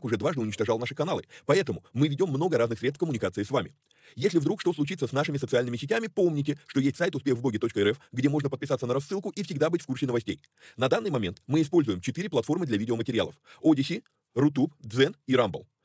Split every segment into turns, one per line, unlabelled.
уже дважды уничтожал наши каналы. Поэтому мы ведем много разных средств коммуникации с вами. Если вдруг что случится с нашими социальными сетями, помните, что есть сайт успехвбоге.рф, где можно подписаться на рассылку и всегда быть в курсе новостей. На данный момент мы используем четыре платформы для видеоматериалов. Odyssey, Rutube, Zen и Rumble.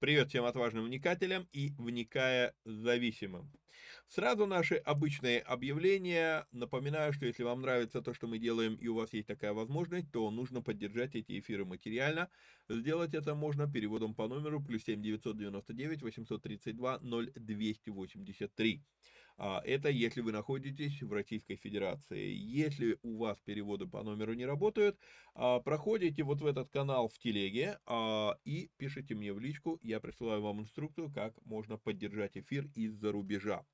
Привет всем отважным вникателям и вникая зависимым. Сразу наши обычные объявления. Напоминаю, что если вам нравится то, что мы делаем, и у вас есть такая возможность, то нужно поддержать эти эфиры материально. Сделать это можно переводом по номеру плюс 7 999 832 0283. Это если вы находитесь в Российской Федерации. Если у вас переводы по номеру не работают, а, проходите вот в этот канал в телеге а, и пишите мне в личку. Я присылаю вам инструкцию, как можно поддержать эфир из-за рубежа.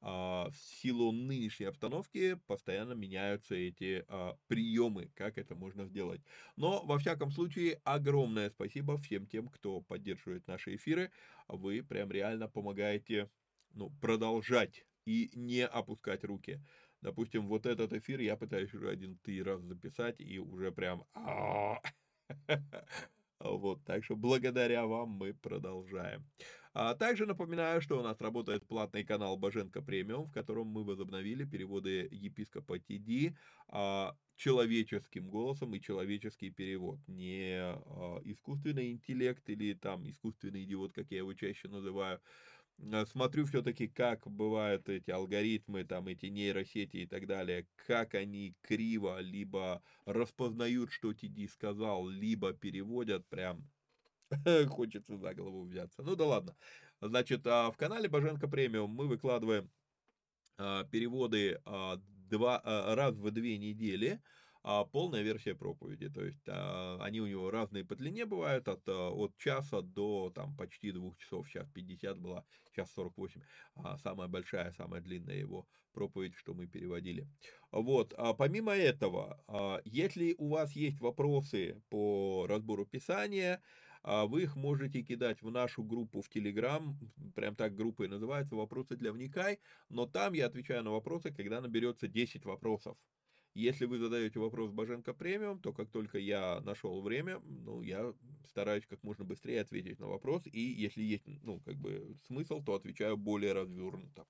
А, в силу нынешней обстановки постоянно меняются эти приемы, как это можно сделать. Но, во всяком случае, огромное спасибо всем тем, кто поддерживает наши эфиры. Вы прям реально помогаете ну, продолжать и не опускать руки. Допустим, вот этот эфир я пытаюсь уже один ты раз записать, и уже прям... Вот, так что благодаря вам мы продолжаем. А также напоминаю, что у нас работает платный канал Боженко Премиум, в котором мы возобновили переводы епископа ТД а, человеческим голосом и человеческий перевод. Не а, искусственный интеллект или там искусственный идиот, как я его чаще называю, смотрю все-таки, как бывают эти алгоритмы, там эти нейросети и так далее, как они криво либо распознают, что TD сказал, либо переводят прям хочется за голову взяться. Ну да ладно. Значит, а, в канале Боженко Премиум мы выкладываем а, переводы а, два, раз в две недели а полная версия проповеди. То есть а, они у него разные по длине бывают, от, а, от часа до там почти двух часов, сейчас 50 была, сейчас 48. А самая большая, самая длинная его проповедь, что мы переводили. Вот, а помимо этого, а, если у вас есть вопросы по разбору Писания, а вы их можете кидать в нашу группу в Телеграм, прям так группа и называется «Вопросы для вникай», но там я отвечаю на вопросы, когда наберется 10 вопросов. Если вы задаете вопрос Боженко премиум, то как только я нашел время, ну, я стараюсь как можно быстрее ответить на вопрос, и если есть, ну, как бы смысл, то отвечаю более развернуто.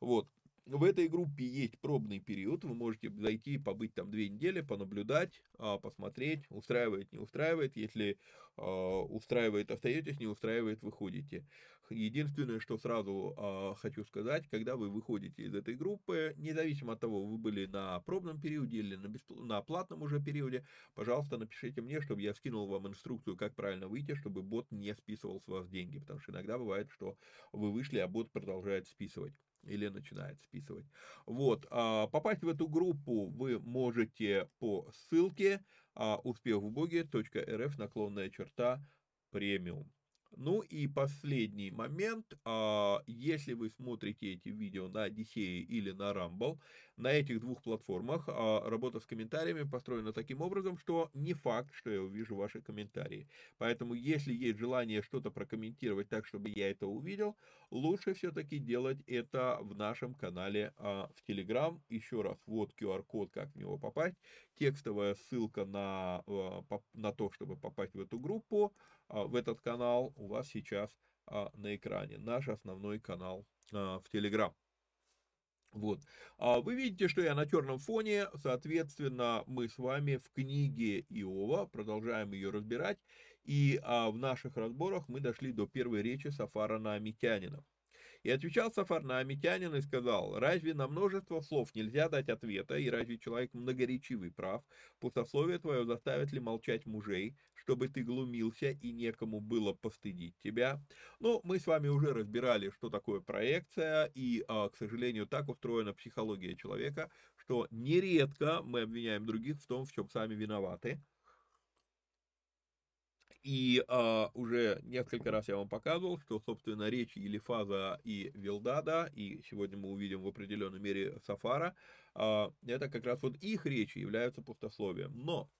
Вот. В этой группе есть пробный период, вы можете зайти, побыть там две недели, понаблюдать, а, посмотреть, устраивает, не устраивает. Если а, устраивает, остаетесь, не устраивает, выходите. Единственное, что сразу а, хочу сказать, когда вы выходите из этой группы, независимо от того, вы были на пробном периоде или на, беспл... на платном уже периоде, пожалуйста, напишите мне, чтобы я скинул вам инструкцию, как правильно выйти, чтобы бот не списывал с вас деньги, потому что иногда бывает, что вы вышли, а бот продолжает списывать или начинает списывать. Вот, а, попасть в эту группу вы можете по ссылке а, успехвбоге.рф наклонная черта премиум. Ну и последний момент, а, если вы смотрите эти видео на Одиссее или на Rumble, на этих двух платформах а, работа с комментариями построена таким образом, что не факт, что я увижу ваши комментарии. Поэтому, если есть желание что-то прокомментировать так, чтобы я это увидел, лучше все-таки делать это в нашем канале а, в Telegram. Еще раз, вот QR-код, как в него попасть, текстовая ссылка на, на то, чтобы попасть в эту группу, в этот канал у вас сейчас а, на экране. Наш основной канал а, в Telegram. Вот. А вы видите, что я на черном фоне, соответственно, мы с вами в книге Иова продолжаем ее разбирать, и а, в наших разборах мы дошли до первой речи Сафара Наамитянина. И отвечал Сафар на Амитянин и сказал, разве на множество слов нельзя дать ответа, и разве человек многоречивый прав? Пустословие твое заставит ли молчать мужей, чтобы ты глумился и некому было постыдить тебя? Ну, мы с вами уже разбирали, что такое проекция, и, а, к сожалению, так устроена психология человека, что нередко мы обвиняем других в том, в чем сами виноваты. И а, уже несколько раз я вам показывал, что, собственно, речи Елифаза и Вилдада, и сегодня мы увидим в определенной мере Сафара, а, это как раз вот их речи являются пустословием. Но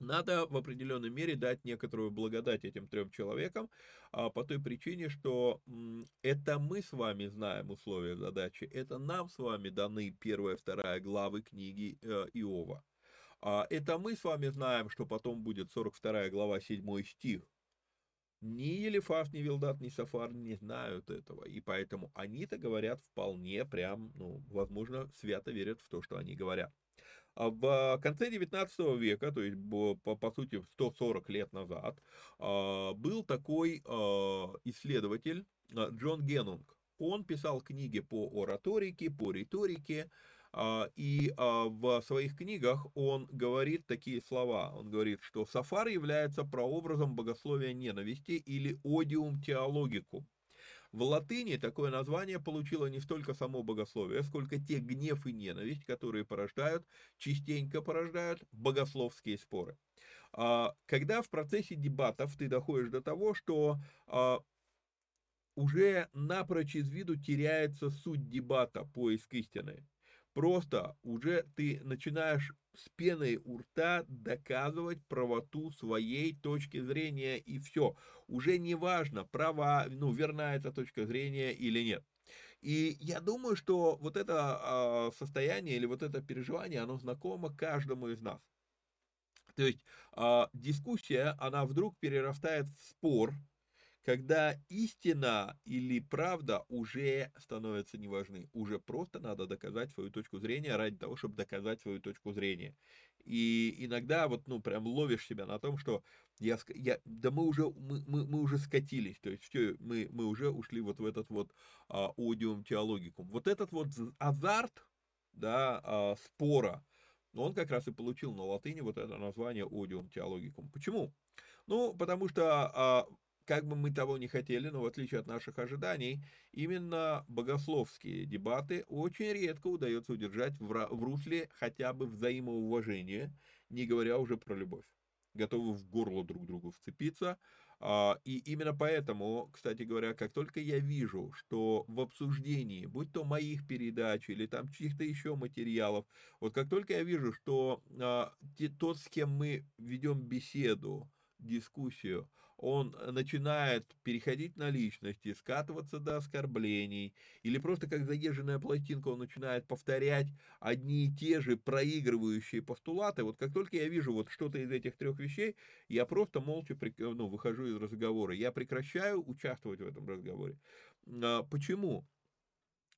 надо в определенной мере дать некоторую благодать этим трем человекам, а, по той причине, что м, это мы с вами знаем условия задачи, это нам с вами даны первая, вторая главы книги э, Иова. А это мы с вами знаем, что потом будет 42 глава 7 стих. Ни Елифас, ни Вилдат, ни Сафар не знают этого, и поэтому они-то говорят вполне прям, ну, возможно, свято верят в то, что они говорят. А в конце 19 века, то есть по, по сути 140 лет назад, а, был такой а, исследователь Джон Геннунг. Он писал книги по ораторике, по риторике, а, и а, в своих книгах он говорит такие слова. Он говорит, что Сафар является прообразом богословия ненависти или одиум теологику. В латыни такое название получило не столько само богословие, сколько те гнев и ненависть, которые порождают, частенько порождают богословские споры. А, когда в процессе дебатов ты доходишь до того, что уже напрочь из виду теряется суть дебата, поиск истины. Просто уже ты начинаешь с пеной у рта доказывать правоту своей точки зрения и все. Уже не важно, права, ну, верна эта точка зрения или нет. И я думаю, что вот это э, состояние или вот это переживание, оно знакомо каждому из нас. То есть э, дискуссия, она вдруг перерастает в спор, когда истина или правда уже становятся неважны. Уже просто надо доказать свою точку зрения ради того, чтобы доказать свою точку зрения. И иногда вот, ну, прям ловишь себя на том, что я, я да мы уже, мы, мы, мы уже скатились, то есть все, мы, мы уже ушли вот в этот вот а, одиум теологикум. Вот этот вот азарт, да, а, спора, он как раз и получил на латыни вот это название одиум теологикум. Почему? Ну, потому что а, как бы мы того не хотели, но в отличие от наших ожиданий, именно богословские дебаты очень редко удается удержать в русле хотя бы взаимоуважения, не говоря уже про любовь. Готовы в горло друг другу вцепиться. А, и именно поэтому, кстати говоря, как только я вижу, что в обсуждении, будь то моих передач или там чьих-то еще материалов, вот как только я вижу, что а, тот, с кем мы ведем беседу, дискуссию, он начинает переходить на личности, скатываться до оскорблений, или просто как заезженная пластинка он начинает повторять одни и те же проигрывающие постулаты. Вот как только я вижу вот что-то из этих трех вещей, я просто молча ну, выхожу из разговора. Я прекращаю участвовать в этом разговоре. А, почему?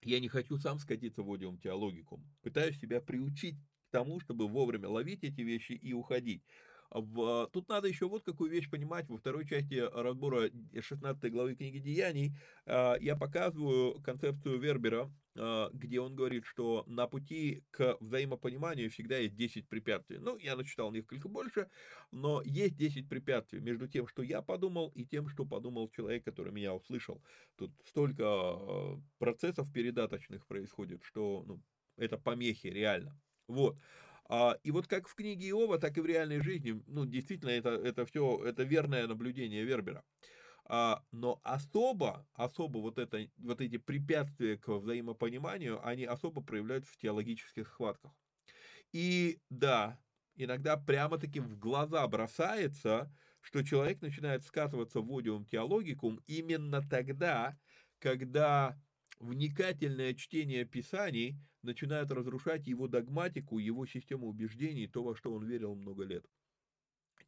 Я не хочу сам скатиться в одиум теологикум. Пытаюсь себя приучить к тому, чтобы вовремя ловить эти вещи и уходить. Тут надо еще вот какую вещь понимать. Во второй части разбора 16 главы книги Деяний а, я показываю концепцию Вербера, а, где он говорит, что на пути к взаимопониманию всегда есть 10 препятствий. Ну, я начитал несколько больше, но есть 10 препятствий между тем, что я подумал, и тем, что подумал человек, который меня услышал. Тут столько а, процессов передаточных происходит, что ну, это помехи реально. Вот. А, и вот как в книге Иова, так и в реальной жизни, ну, действительно, это, это все, это верное наблюдение Вербера. А, но особо, особо вот, это, вот эти препятствия к взаимопониманию, они особо проявляются в теологических схватках. И да, иногда прямо-таки в глаза бросается, что человек начинает скатываться в одиум теологикум именно тогда, когда вникательное чтение Писаний начинает разрушать его догматику, его систему убеждений, то, во что он верил много лет.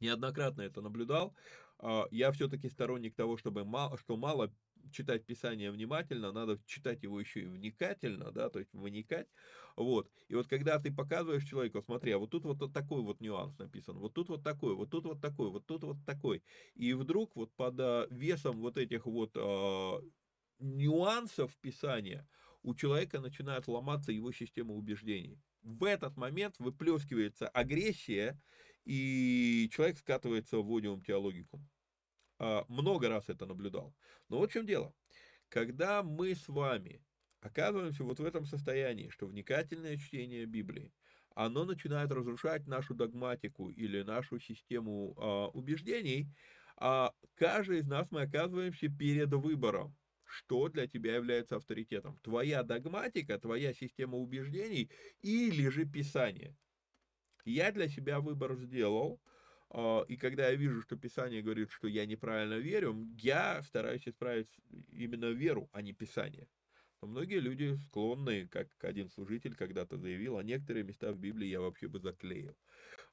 Неоднократно это наблюдал. А, я все-таки сторонник того, чтобы мало, что мало читать Писание внимательно, надо читать его еще и вникательно, да, то есть вникать, вот. И вот когда ты показываешь человеку, смотри, а вот тут вот такой вот нюанс написан, вот тут вот такой, вот тут вот такой, вот тут вот такой, и вдруг вот под а, весом вот этих вот э, нюансов Писания у человека начинает ломаться его система убеждений. В этот момент выплескивается агрессия, и человек скатывается в одиум теологикум. А, много раз это наблюдал. Но вот в чем дело. Когда мы с вами оказываемся вот в этом состоянии, что вникательное чтение Библии, оно начинает разрушать нашу догматику или нашу систему а, убеждений, а каждый из нас мы оказываемся перед выбором что для тебя является авторитетом. Твоя догматика, твоя система убеждений или же Писание. Я для себя выбор сделал, а, и когда я вижу, что Писание говорит, что я неправильно верю, я стараюсь исправить именно веру, а не Писание. Но многие люди склонны, как один служитель когда-то заявил, а некоторые места в Библии я вообще бы заклеил.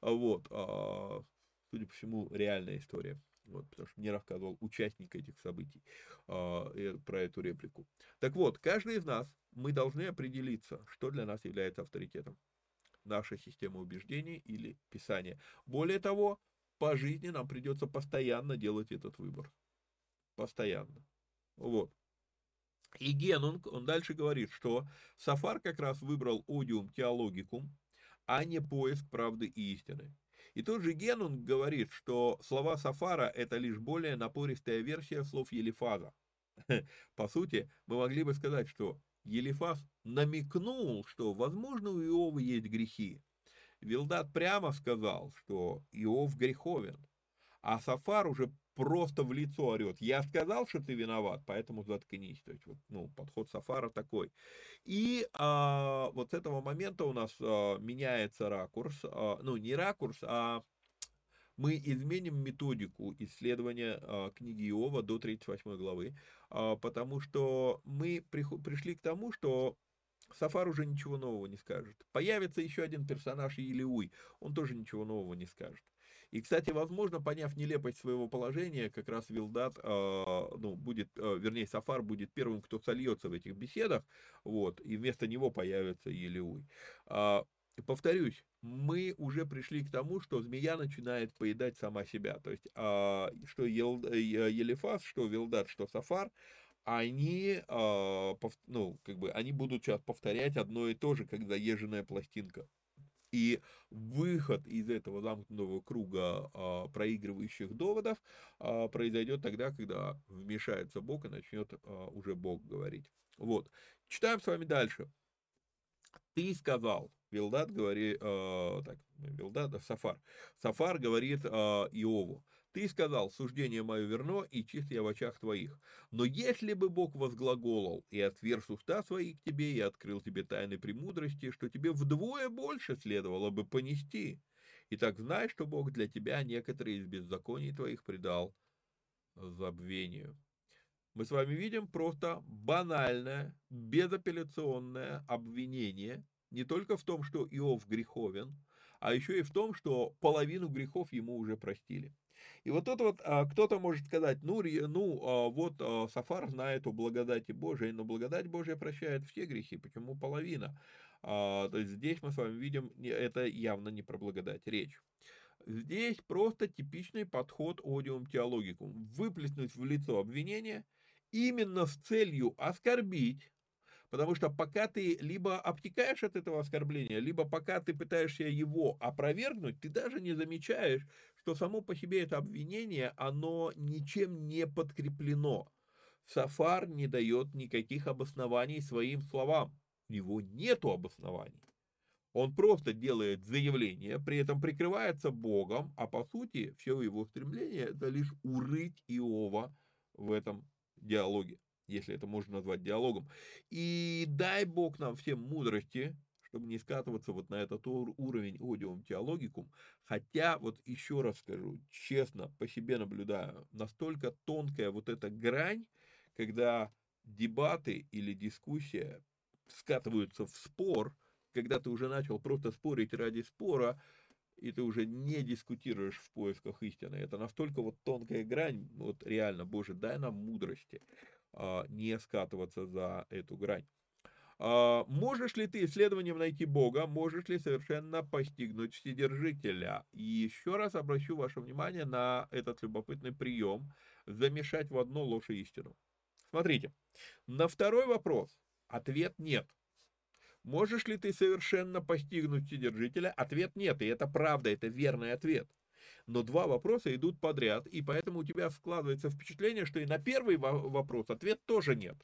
Вот, а, судя по всему, реальная история вот, потому что мне рассказывал участник этих событий э, про эту реплику. Так вот, каждый из нас, мы должны определиться, что для нас является авторитетом. Наша система убеждений или Писание. Более того, по жизни нам придется постоянно делать этот выбор. Постоянно. Вот. И Генунг, он дальше говорит, что Сафар как раз выбрал одиум теологикум, а не поиск правды и истины. И тот же Генун говорит, что слова Сафара – это лишь более напористая версия слов Елифаза. По сути, мы могли бы сказать, что Елифаз намекнул, что, возможно, у Иова есть грехи. Вилдат прямо сказал, что Иов греховен. А Сафар уже просто в лицо орет. Я сказал, что ты виноват, поэтому заткнись. То есть, вот, ну, подход Сафара такой. И а, вот с этого момента у нас а, меняется ракурс. А, ну, не ракурс, а мы изменим методику исследования а, книги Иова до 38 главы, а, потому что мы пришли к тому, что Сафар уже ничего нового не скажет. Появится еще один персонаж Елеуй, он тоже ничего нового не скажет. И, кстати, возможно, поняв нелепость своего положения, как раз Вилдат, э, ну, будет, э, вернее, Сафар будет первым, кто сольется в этих беседах, вот, и вместо него появится Елеуй. Э, повторюсь, мы уже пришли к тому, что змея начинает поедать сама себя. То есть, что Ел, Елифас, что Вилдат, что Сафар, они, ну, как бы, они будут сейчас повторять одно и то же, как заезженная пластинка. И выход из этого замкнутого круга а, проигрывающих доводов а, произойдет тогда, когда вмешается Бог и начнет а, уже Бог говорить. Вот. Читаем с вами дальше. Ты сказал, Вилдат говорит, э, так, Вилдат, Сафар. Сафар говорит э, Иову, ты сказал, суждение мое верно, и чист я в очах твоих. Но если бы Бог возглаголал и отверз уста свои к тебе, и открыл тебе тайны премудрости, что тебе вдвое больше следовало бы понести. И так знай, что Бог для тебя некоторые из беззаконий твоих предал забвению. Мы с вами видим просто банальное, безапелляционное обвинение не только в том, что Иов греховен, а еще и в том, что половину грехов ему уже простили. И вот это вот а, кто-то может сказать, ну, ну а, вот а, Сафар знает о благодати Божией, но благодать Божия прощает все грехи, почему половина? То есть здесь мы с вами видим, это явно не про благодать речь. Здесь просто типичный подход одиум теологикум. Выплеснуть в лицо обвинение именно с целью оскорбить, Потому что пока ты либо обтекаешь от этого оскорбления, либо пока ты пытаешься его опровергнуть, ты даже не замечаешь, что само по себе это обвинение, оно ничем не подкреплено. Сафар не дает никаких обоснований своим словам. У него нету обоснований. Он просто делает заявление, при этом прикрывается Богом, а по сути все его стремление это лишь урыть Иова в этом диалоге если это можно назвать диалогом. И дай Бог нам всем мудрости, чтобы не скатываться вот на этот уровень одиум теологикум. Хотя, вот еще раз скажу, честно, по себе наблюдаю, настолько тонкая вот эта грань, когда дебаты или дискуссия скатываются в спор, когда ты уже начал просто спорить ради спора, и ты уже не дискутируешь в поисках истины. Это настолько вот тонкая грань, вот реально, Боже, дай нам мудрости. А, не скатываться за эту грань. А, можешь ли ты исследованием найти Бога, можешь ли совершенно постигнуть Вседержителя? И еще раз обращу ваше внимание на этот любопытный прием замешать в одно ложь и истину. Смотрите, на второй вопрос ответ нет. Можешь ли ты совершенно постигнуть Вседержителя? Ответ нет, и это правда, это верный ответ но два вопроса идут подряд, и поэтому у тебя складывается впечатление, что и на первый вопрос ответ тоже нет.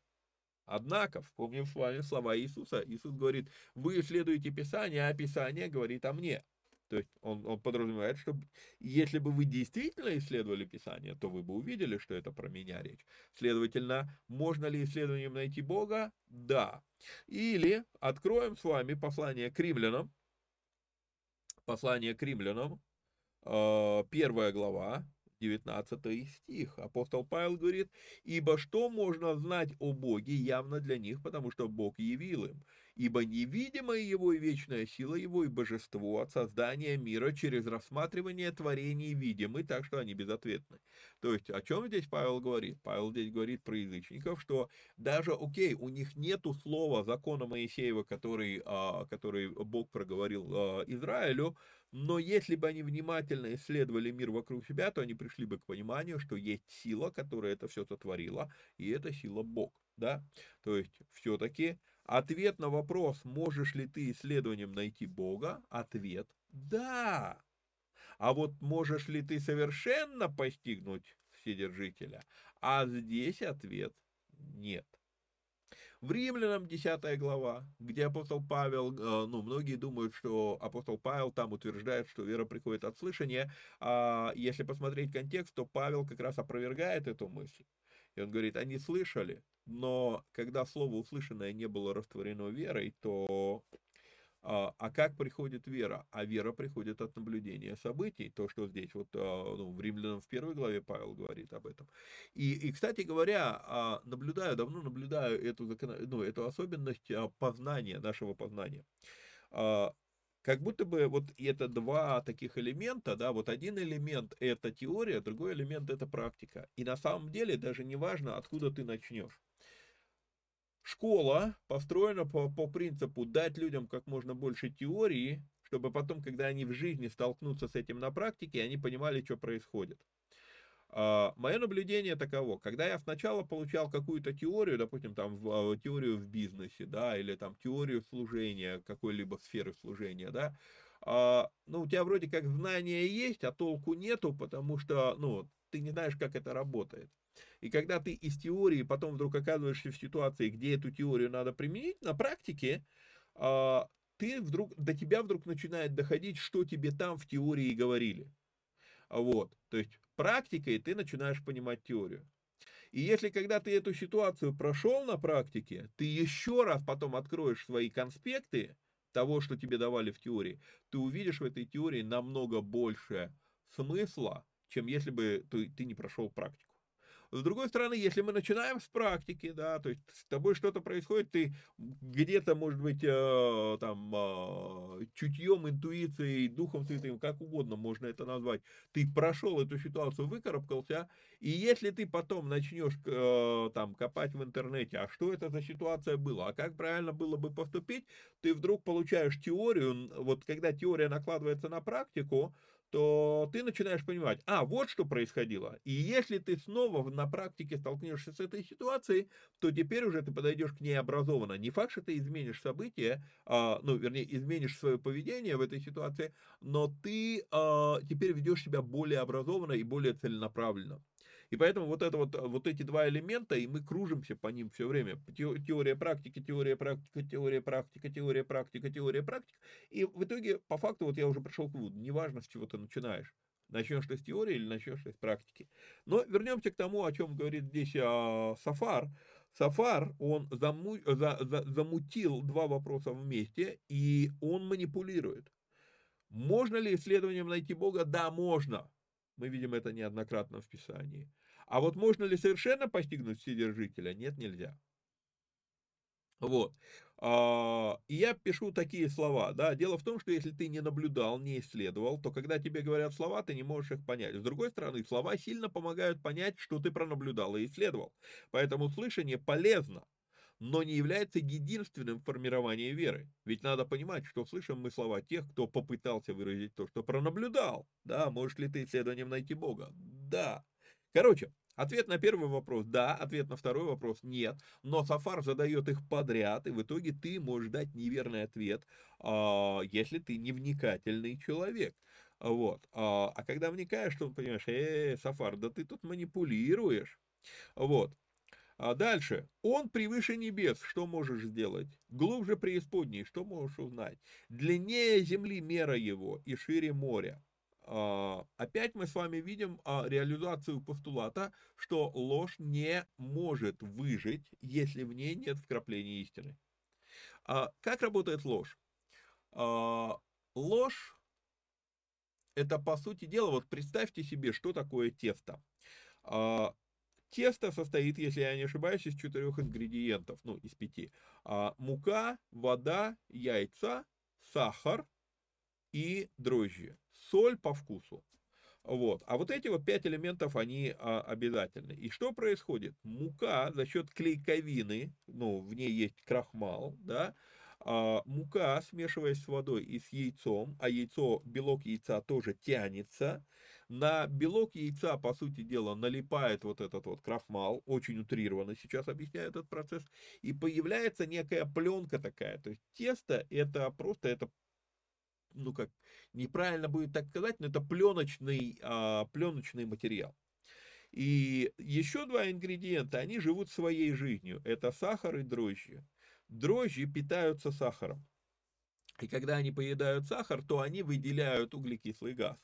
Однако, вспомним с вами слова Иисуса. Иисус говорит, вы исследуете Писание, а Писание говорит о мне. То есть он, он подразумевает, что если бы вы действительно исследовали Писание, то вы бы увидели, что это про меня речь. Следовательно, можно ли исследованием найти Бога? Да. Или откроем с вами послание к римлянам. Послание к римлянам, Э, первая глава, 19 стих. Апостол Павел говорит, «Ибо что можно знать о Боге явно для них, потому что Бог явил им? Ибо невидимая Его и вечная сила Его и божество от создания мира через рассматривание творений видимы, так что они безответны». То есть, о чем здесь Павел говорит? Павел здесь говорит про язычников, что даже, окей, у них нету слова закона Моисеева, который, а, который Бог проговорил а, Израилю, но если бы они внимательно исследовали мир вокруг себя, то они пришли бы к пониманию, что есть сила, которая это все сотворила, и это сила Бог. Да? То есть все-таки ответ на вопрос, можешь ли ты исследованием найти Бога, ответ да. А вот можешь ли ты совершенно постигнуть Вседержителя? А здесь ответ нет. В Римлянам 10 глава, где апостол Павел, э, ну, многие думают, что апостол Павел там утверждает, что вера приходит от слышания, а если посмотреть контекст, то Павел как раз опровергает эту мысль. И он говорит, они слышали, но когда слово услышанное не было растворено верой, то а, а как приходит вера? А вера приходит от наблюдения событий, то, что здесь вот а, ну, в Римлянам в первой главе Павел говорит об этом. И, и кстати говоря, а, наблюдаю, давно наблюдаю эту, ну, эту особенность познания, нашего познания как будто бы вот это два таких элемента, да, вот один элемент это теория, другой элемент это практика. И на самом деле даже не важно, откуда ты начнешь. Школа построена по, по принципу дать людям как можно больше теории, чтобы потом, когда они в жизни столкнутся с этим на практике, они понимали, что происходит. А, мое наблюдение таково, когда я сначала получал какую-то теорию, допустим, там в, а, теорию в бизнесе, да, или там теорию служения, какой-либо сферы служения, да, а, ну, у тебя вроде как знания есть, а толку нету, потому что, ну, ты не знаешь, как это работает. И когда ты из теории потом вдруг оказываешься в ситуации, где эту теорию надо применить, на практике, а, ты вдруг, до тебя вдруг начинает доходить, что тебе там в теории говорили. Вот, то есть практикой ты начинаешь понимать теорию. И если когда ты эту ситуацию прошел на практике, ты еще раз потом откроешь свои конспекты того, что тебе давали в теории, ты увидишь в этой теории намного больше смысла, чем если бы ты, ты не прошел практику. С другой стороны, если мы начинаем с практики, да, то есть с тобой что-то происходит, ты где-то, может быть, э, там, э, чутьем, интуицией, духом святым, как угодно можно это назвать, ты прошел эту ситуацию, выкарабкался, и если ты потом начнешь э, там копать в интернете, а что это за ситуация была, а как правильно было бы поступить, ты вдруг получаешь теорию, вот когда теория накладывается на практику, то ты начинаешь понимать, а, вот что происходило. И если ты снова на практике столкнешься с этой ситуацией, то теперь уже ты подойдешь к ней образованно. Не факт, что ты изменишь события, а, ну, вернее, изменишь свое поведение в этой ситуации, но ты а, теперь ведешь себя более образованно и более целенаправленно. И поэтому вот, это вот, вот эти два элемента, и мы кружимся по ним все время. Теория практики, теория практика, теория практика, теория практика, теория практика. И в итоге, по факту, вот я уже пришел к выводу, неважно, с чего ты начинаешь. Начнешь ты с теории или начнешь ты с практики. Но вернемся к тому, о чем говорит здесь а, Сафар. Сафар, он заму, за, за, замутил два вопроса вместе, и он манипулирует. Можно ли исследованием найти Бога? Да, можно. Мы видим это неоднократно в Писании. А вот можно ли совершенно постигнуть Вседержителя? Нет, нельзя. Вот. А, и я пишу такие слова, да, дело в том, что если ты не наблюдал, не исследовал, то когда тебе говорят слова, ты не можешь их понять. С другой стороны, слова сильно помогают понять, что ты пронаблюдал и исследовал. Поэтому слышание полезно, но не является единственным формированием веры. Ведь надо понимать, что слышим мы слова тех, кто попытался выразить то, что пронаблюдал. Да, можешь ли ты исследованием найти Бога? Да. Короче, Ответ на первый вопрос – да, ответ на второй вопрос – нет, но Сафар задает их подряд, и в итоге ты можешь дать неверный ответ, а, если ты невникательный человек. Вот. А, а когда вникаешь, то понимаешь, э, Сафар, да ты тут манипулируешь. Вот. А дальше. Он превыше небес, что можешь сделать? Глубже преисподней, что можешь узнать? Длиннее земли мера его и шире моря. А, опять мы с вами видим а, реализацию постулата, что ложь не может выжить, если в ней нет вкрапления истины. А, как работает ложь? Ложь – это, по сути дела, вот представьте себе, что такое тесто. Тесто состоит, если я не ошибаюсь, из четырех ингредиентов, ну, из пяти. Мука, вода, яйца, сахар и дрожжи соль по вкусу. Вот. А вот эти вот пять элементов, они а, обязательны. И что происходит? Мука за счет клейковины, ну, в ней есть крахмал, да, а, мука, смешиваясь с водой и с яйцом, а яйцо, белок яйца тоже тянется, на белок яйца, по сути дела, налипает вот этот вот крахмал, очень утрированно сейчас объясняю этот процесс, и появляется некая пленка такая, то есть тесто это просто, это ну как, неправильно будет так сказать, но это пленочный, а, пленочный материал. И еще два ингредиента, они живут своей жизнью. Это сахар и дрожжи. Дрожжи питаются сахаром. И когда они поедают сахар, то они выделяют углекислый газ.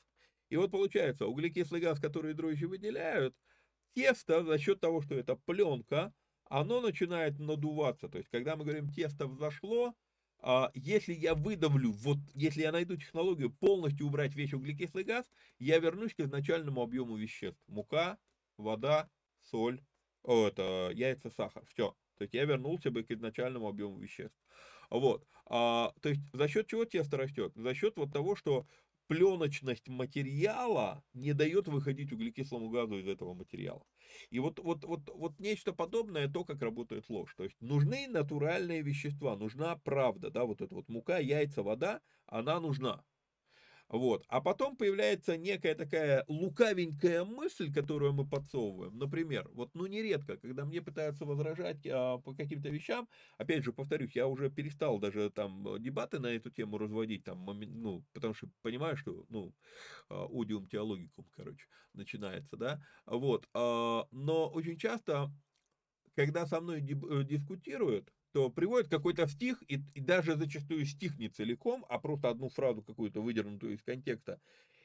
И вот получается, углекислый газ, который дрожжи выделяют, тесто за счет того, что это пленка, оно начинает надуваться. То есть, когда мы говорим тесто взошло, если я выдавлю, вот если я найду технологию полностью убрать весь углекислый газ, я вернусь к изначальному объему веществ. Мука, вода, соль, это яйца, сахар. Все. То есть я вернулся бы к изначальному объему веществ. Вот. А, то есть за счет чего тесто растет? За счет вот того, что пленочность материала не дает выходить углекислому газу из этого материала. И вот, вот, вот, вот нечто подобное, то, как работает ложь. То есть нужны натуральные вещества, нужна правда, да, вот эта вот мука, яйца, вода, она нужна. Вот. А потом появляется некая такая лукавенькая мысль, которую мы подсовываем. Например, вот ну нередко, когда мне пытаются возражать а, по каким-то вещам, опять же, повторюсь, я уже перестал даже там дебаты на эту тему разводить, там, ну, потому что понимаю, что, ну, аудиум теологикум, короче, начинается, да, вот. А, но очень часто, когда со мной э, дискутируют, то приводит какой-то стих, и, и даже зачастую стих не целиком, а просто одну фразу какую-то выдернутую из контекста.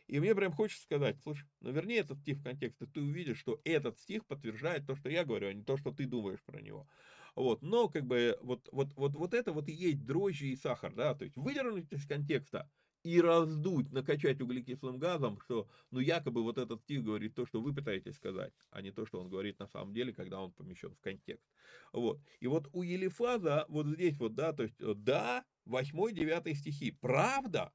И мне прям хочется сказать, слушай, ну верни этот стих в контекст, и ты увидишь, что этот стих подтверждает то, что я говорю, а не то, что ты думаешь про него. Вот, но как бы вот, вот, вот, вот это вот и есть дрожжи и сахар, да, то есть выдернуть из контекста – и раздуть, накачать углекислым газом, что, ну, якобы вот этот стих говорит то, что вы пытаетесь сказать, а не то, что он говорит на самом деле, когда он помещен в контекст. Вот. И вот у Елифаза вот здесь вот, да, то есть, э, да, 8-9 стихи, правда.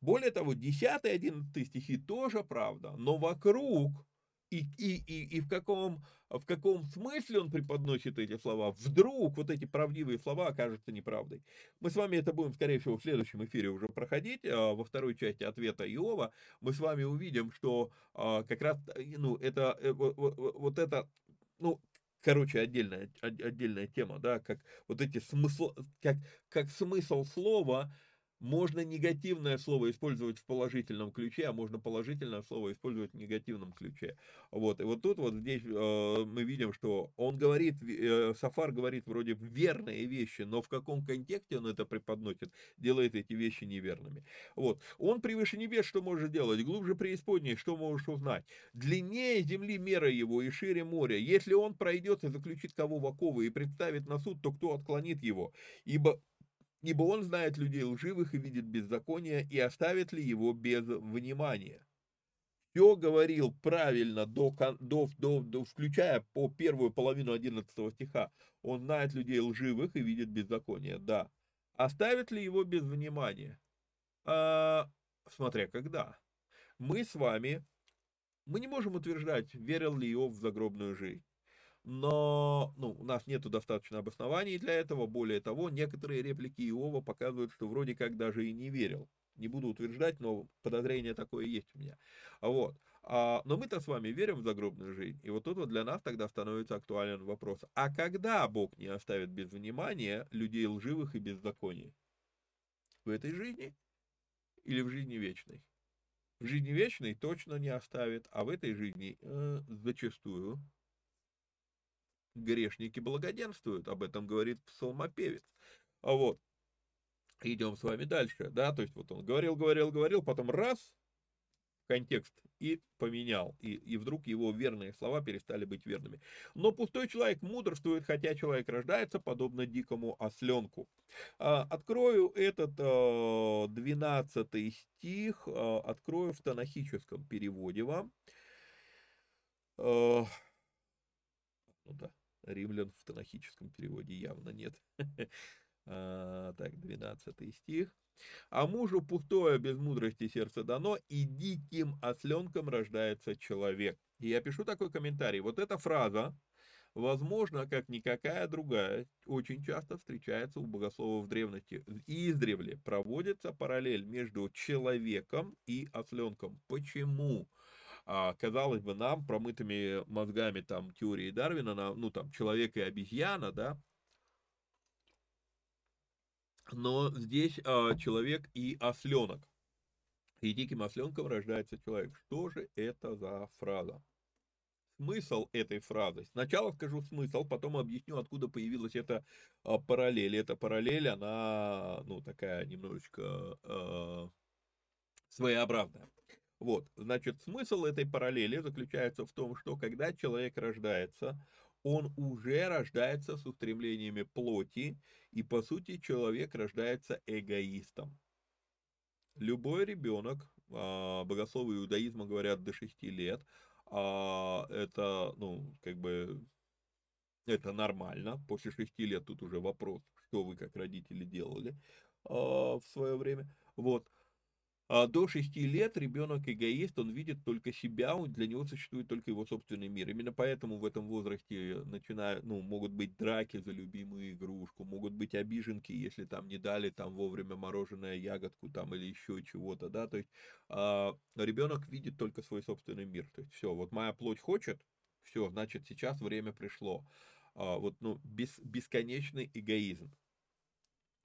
Более того, 10-11 стихи тоже правда, но вокруг и, и, и, и в, каком, в каком смысле он преподносит эти слова, вдруг вот эти правдивые слова окажутся неправдой. Мы с вами это будем, скорее всего, в следующем эфире уже проходить, а, во второй части ответа Иова, мы с вами увидим, что а, как раз, ну, это, э, вот это, ну, короче, отдельная, отдельная тема, да, как вот эти смысл, как, как смысл слова, можно негативное слово использовать в положительном ключе, а можно положительное слово использовать в негативном ключе. Вот, и вот тут вот здесь э, мы видим, что он говорит, э, Сафар говорит вроде верные вещи, но в каком контексте он это преподносит, делает эти вещи неверными. Вот, он превыше небес что может делать, глубже преисподней что можешь узнать, длиннее земли мера его и шире моря, если он пройдет и заключит кого в оковы и представит на суд, то кто отклонит его, ибо ибо он знает людей лживых и видит беззаконие, и оставит ли его без внимания. Все говорил правильно, до, до, до, до, включая по первую половину 11 стиха. Он знает людей лживых и видит беззаконие, да. Оставит ли его без внимания? А, смотря когда. Мы с вами, мы не можем утверждать, верил ли Иов в загробную жизнь но ну, у нас нет достаточно обоснований для этого. Более того, некоторые реплики Иова показывают, что вроде как даже и не верил. Не буду утверждать, но подозрение такое есть у меня. Вот. А, но мы-то с вами верим в загробную жизнь. И вот тут вот для нас тогда становится актуален вопрос. А когда Бог не оставит без внимания людей лживых и беззаконий? В этой жизни или в жизни вечной? В жизни вечной точно не оставит, а в этой жизни э, зачастую грешники благоденствуют, об этом говорит псалмопевец. А вот, идем с вами дальше, да, то есть вот он говорил, говорил, говорил, потом раз, контекст и поменял, и, и вдруг его верные слова перестали быть верными. Но пустой человек мудрствует, хотя человек рождается подобно дикому осленку. А, открою этот а, 12 стих, а, открою в танахическом переводе вам. А, ну да, римлян в танахическом переводе явно нет. А, так, 12 стих. А мужу пустое без мудрости сердце дано, и диким осленком рождается человек. И я пишу такой комментарий. Вот эта фраза, возможно, как никакая другая, очень часто встречается у богословов древности. И издревле проводится параллель между человеком и осленком. Почему? А, казалось бы, нам, промытыми мозгами там теории Дарвина, на, ну там человек и обезьяна, да, но здесь а, человек и осленок. И диким осленком рождается человек. Что же это за фраза? Смысл этой фразы. Сначала скажу смысл, потом объясню, откуда появилась эта а, параллель. Эта параллель, она, ну, такая немножечко а, своеобразная. Вот, значит, смысл этой параллели заключается в том, что когда человек рождается, он уже рождается с устремлениями плоти, и по сути человек рождается эгоистом. Любой ребенок, а, богословы иудаизма говорят до 6 лет, а, это, ну, как бы, это нормально. После 6 лет тут уже вопрос, что вы как родители делали а, в свое время. Вот. А, до 6 лет ребенок эгоист, он видит только себя, для него существует только его собственный мир. Именно поэтому в этом возрасте начинают, ну, могут быть драки за любимую игрушку, могут быть обиженки, если там не дали там вовремя мороженое, ягодку там или еще чего-то, да, то есть а, ребенок видит только свой собственный мир. То есть все, вот моя плоть хочет, все, значит сейчас время пришло. А, вот, ну, бес, бесконечный эгоизм.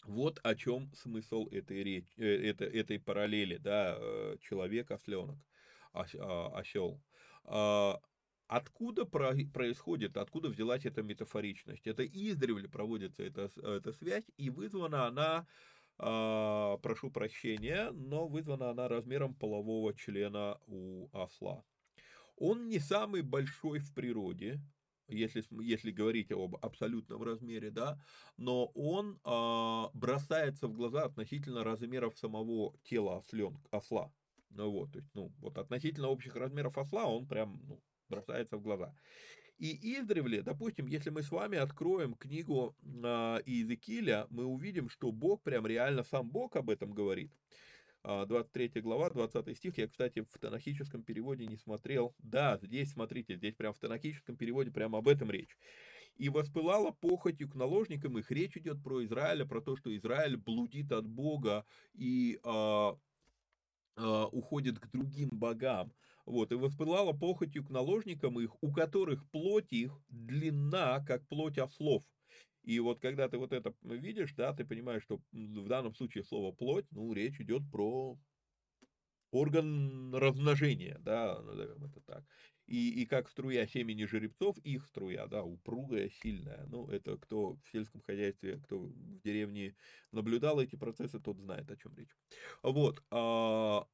Вот о чем смысл этой речи, э, этой, этой параллели, да, э, человек, осленок, осел. А, откуда происходит, откуда взялась эта метафоричность? Это издревле проводится эта, эта связь, и вызвана она, а, прошу прощения, но вызвана она размером полового члена у осла. Он не самый большой в природе, если, если говорить об абсолютном размере, да, но он а, бросается в глаза относительно размеров самого тела ослен, осла. Ну вот, то есть, ну, вот относительно общих размеров осла он прям ну, бросается в глаза. И издревле, допустим, если мы с вами откроем книгу э, Иезекииля, мы увидим, что Бог, прям реально сам Бог об этом говорит. 23 а, глава, 20 стих. Я, кстати, в танахическом переводе не смотрел. Да, здесь, смотрите, здесь прям в танахическом переводе прямо об этом речь. «И воспылала похотью к наложникам их». Речь идет про Израиля, про то, что Израиль блудит от Бога и а, а, уходит к другим богам. Вот, и воспылала похотью к наложникам их, у которых плоть их длинна, как плоть ослов. И вот когда ты вот это видишь, да, ты понимаешь, что в данном случае слово плоть, ну, речь идет про орган размножения, да, назовем это так. И, и как струя семени жеребцов, их струя, да, упругая, сильная. Ну, это кто в сельском хозяйстве, кто в деревне наблюдал эти процессы, тот знает, о чем речь. Вот. А,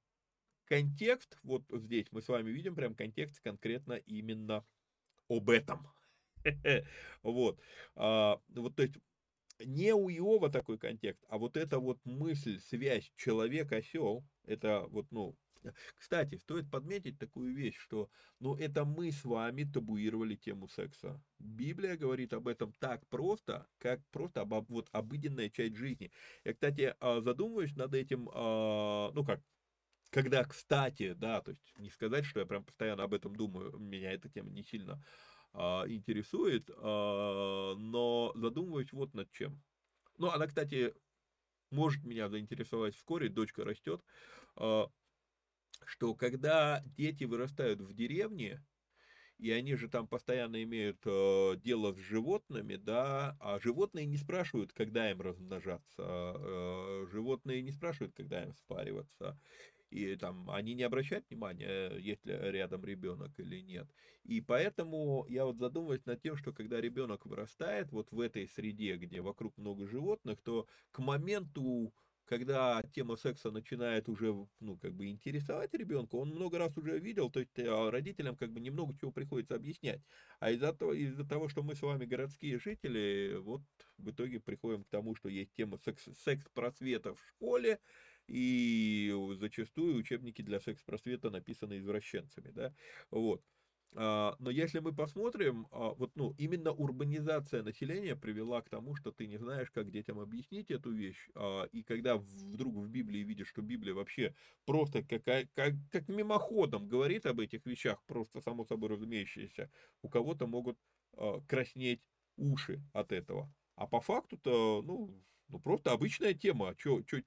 контекст, вот здесь мы с вами видим прям контекст конкретно именно об этом. Вот. А, вот, то есть, не у Иова такой контекст, а вот эта вот мысль, связь человек-осел, это вот, ну, кстати, стоит подметить такую вещь, что, ну, это мы с вами табуировали тему секса. Библия говорит об этом так просто, как просто об, вот обыденная часть жизни. Я, кстати, а, задумываюсь над этим, а, ну, как, когда, кстати, да, то есть не сказать, что я прям постоянно об этом думаю, меня эта тема не сильно а, интересует, а, но задумываюсь вот над чем. Ну, она, кстати, может меня заинтересовать вскоре, дочка растет, а, что когда дети вырастают в деревне, и они же там постоянно имеют э, дело с животными, да, а животные не спрашивают, когда им размножаться, э, животные не спрашивают, когда им спариваться, и там они не обращают внимания, есть ли рядом ребенок или нет. И поэтому я вот задумываюсь над тем, что когда ребенок вырастает вот в этой среде, где вокруг много животных, то к моменту когда тема секса начинает уже, ну, как бы интересовать ребенка, он много раз уже видел, то есть а родителям как бы немного чего приходится объяснять. А из-за того, из-за того, что мы с вами городские жители, вот в итоге приходим к тому, что есть тема секс, секс-просвета в школе, и зачастую учебники для секс-просвета написаны извращенцами, да, вот. А, но если мы посмотрим, а, вот, ну, именно урбанизация населения привела к тому, что ты не знаешь, как детям объяснить эту вещь, а, и когда вдруг в Библии видишь, что Библия вообще просто как, как, как мимоходом говорит об этих вещах, просто само собой разумеющееся, у кого-то могут краснеть уши от этого. А по факту-то, ну, ну, просто обычная тема. Чё, чё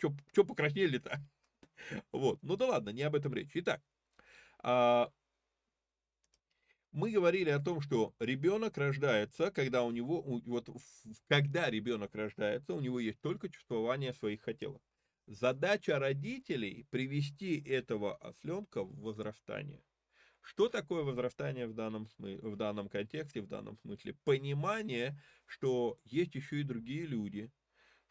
покраснели-то? Вот. Ну да ладно, не об этом речь. Итак, а, мы говорили о том, что ребенок рождается, когда у него, вот когда ребенок рождается, у него есть только чувствование своих хотелок. Задача родителей привести этого осленка в возрастание. Что такое возрастание в данном, в данном контексте, в данном смысле? Понимание, что есть еще и другие люди,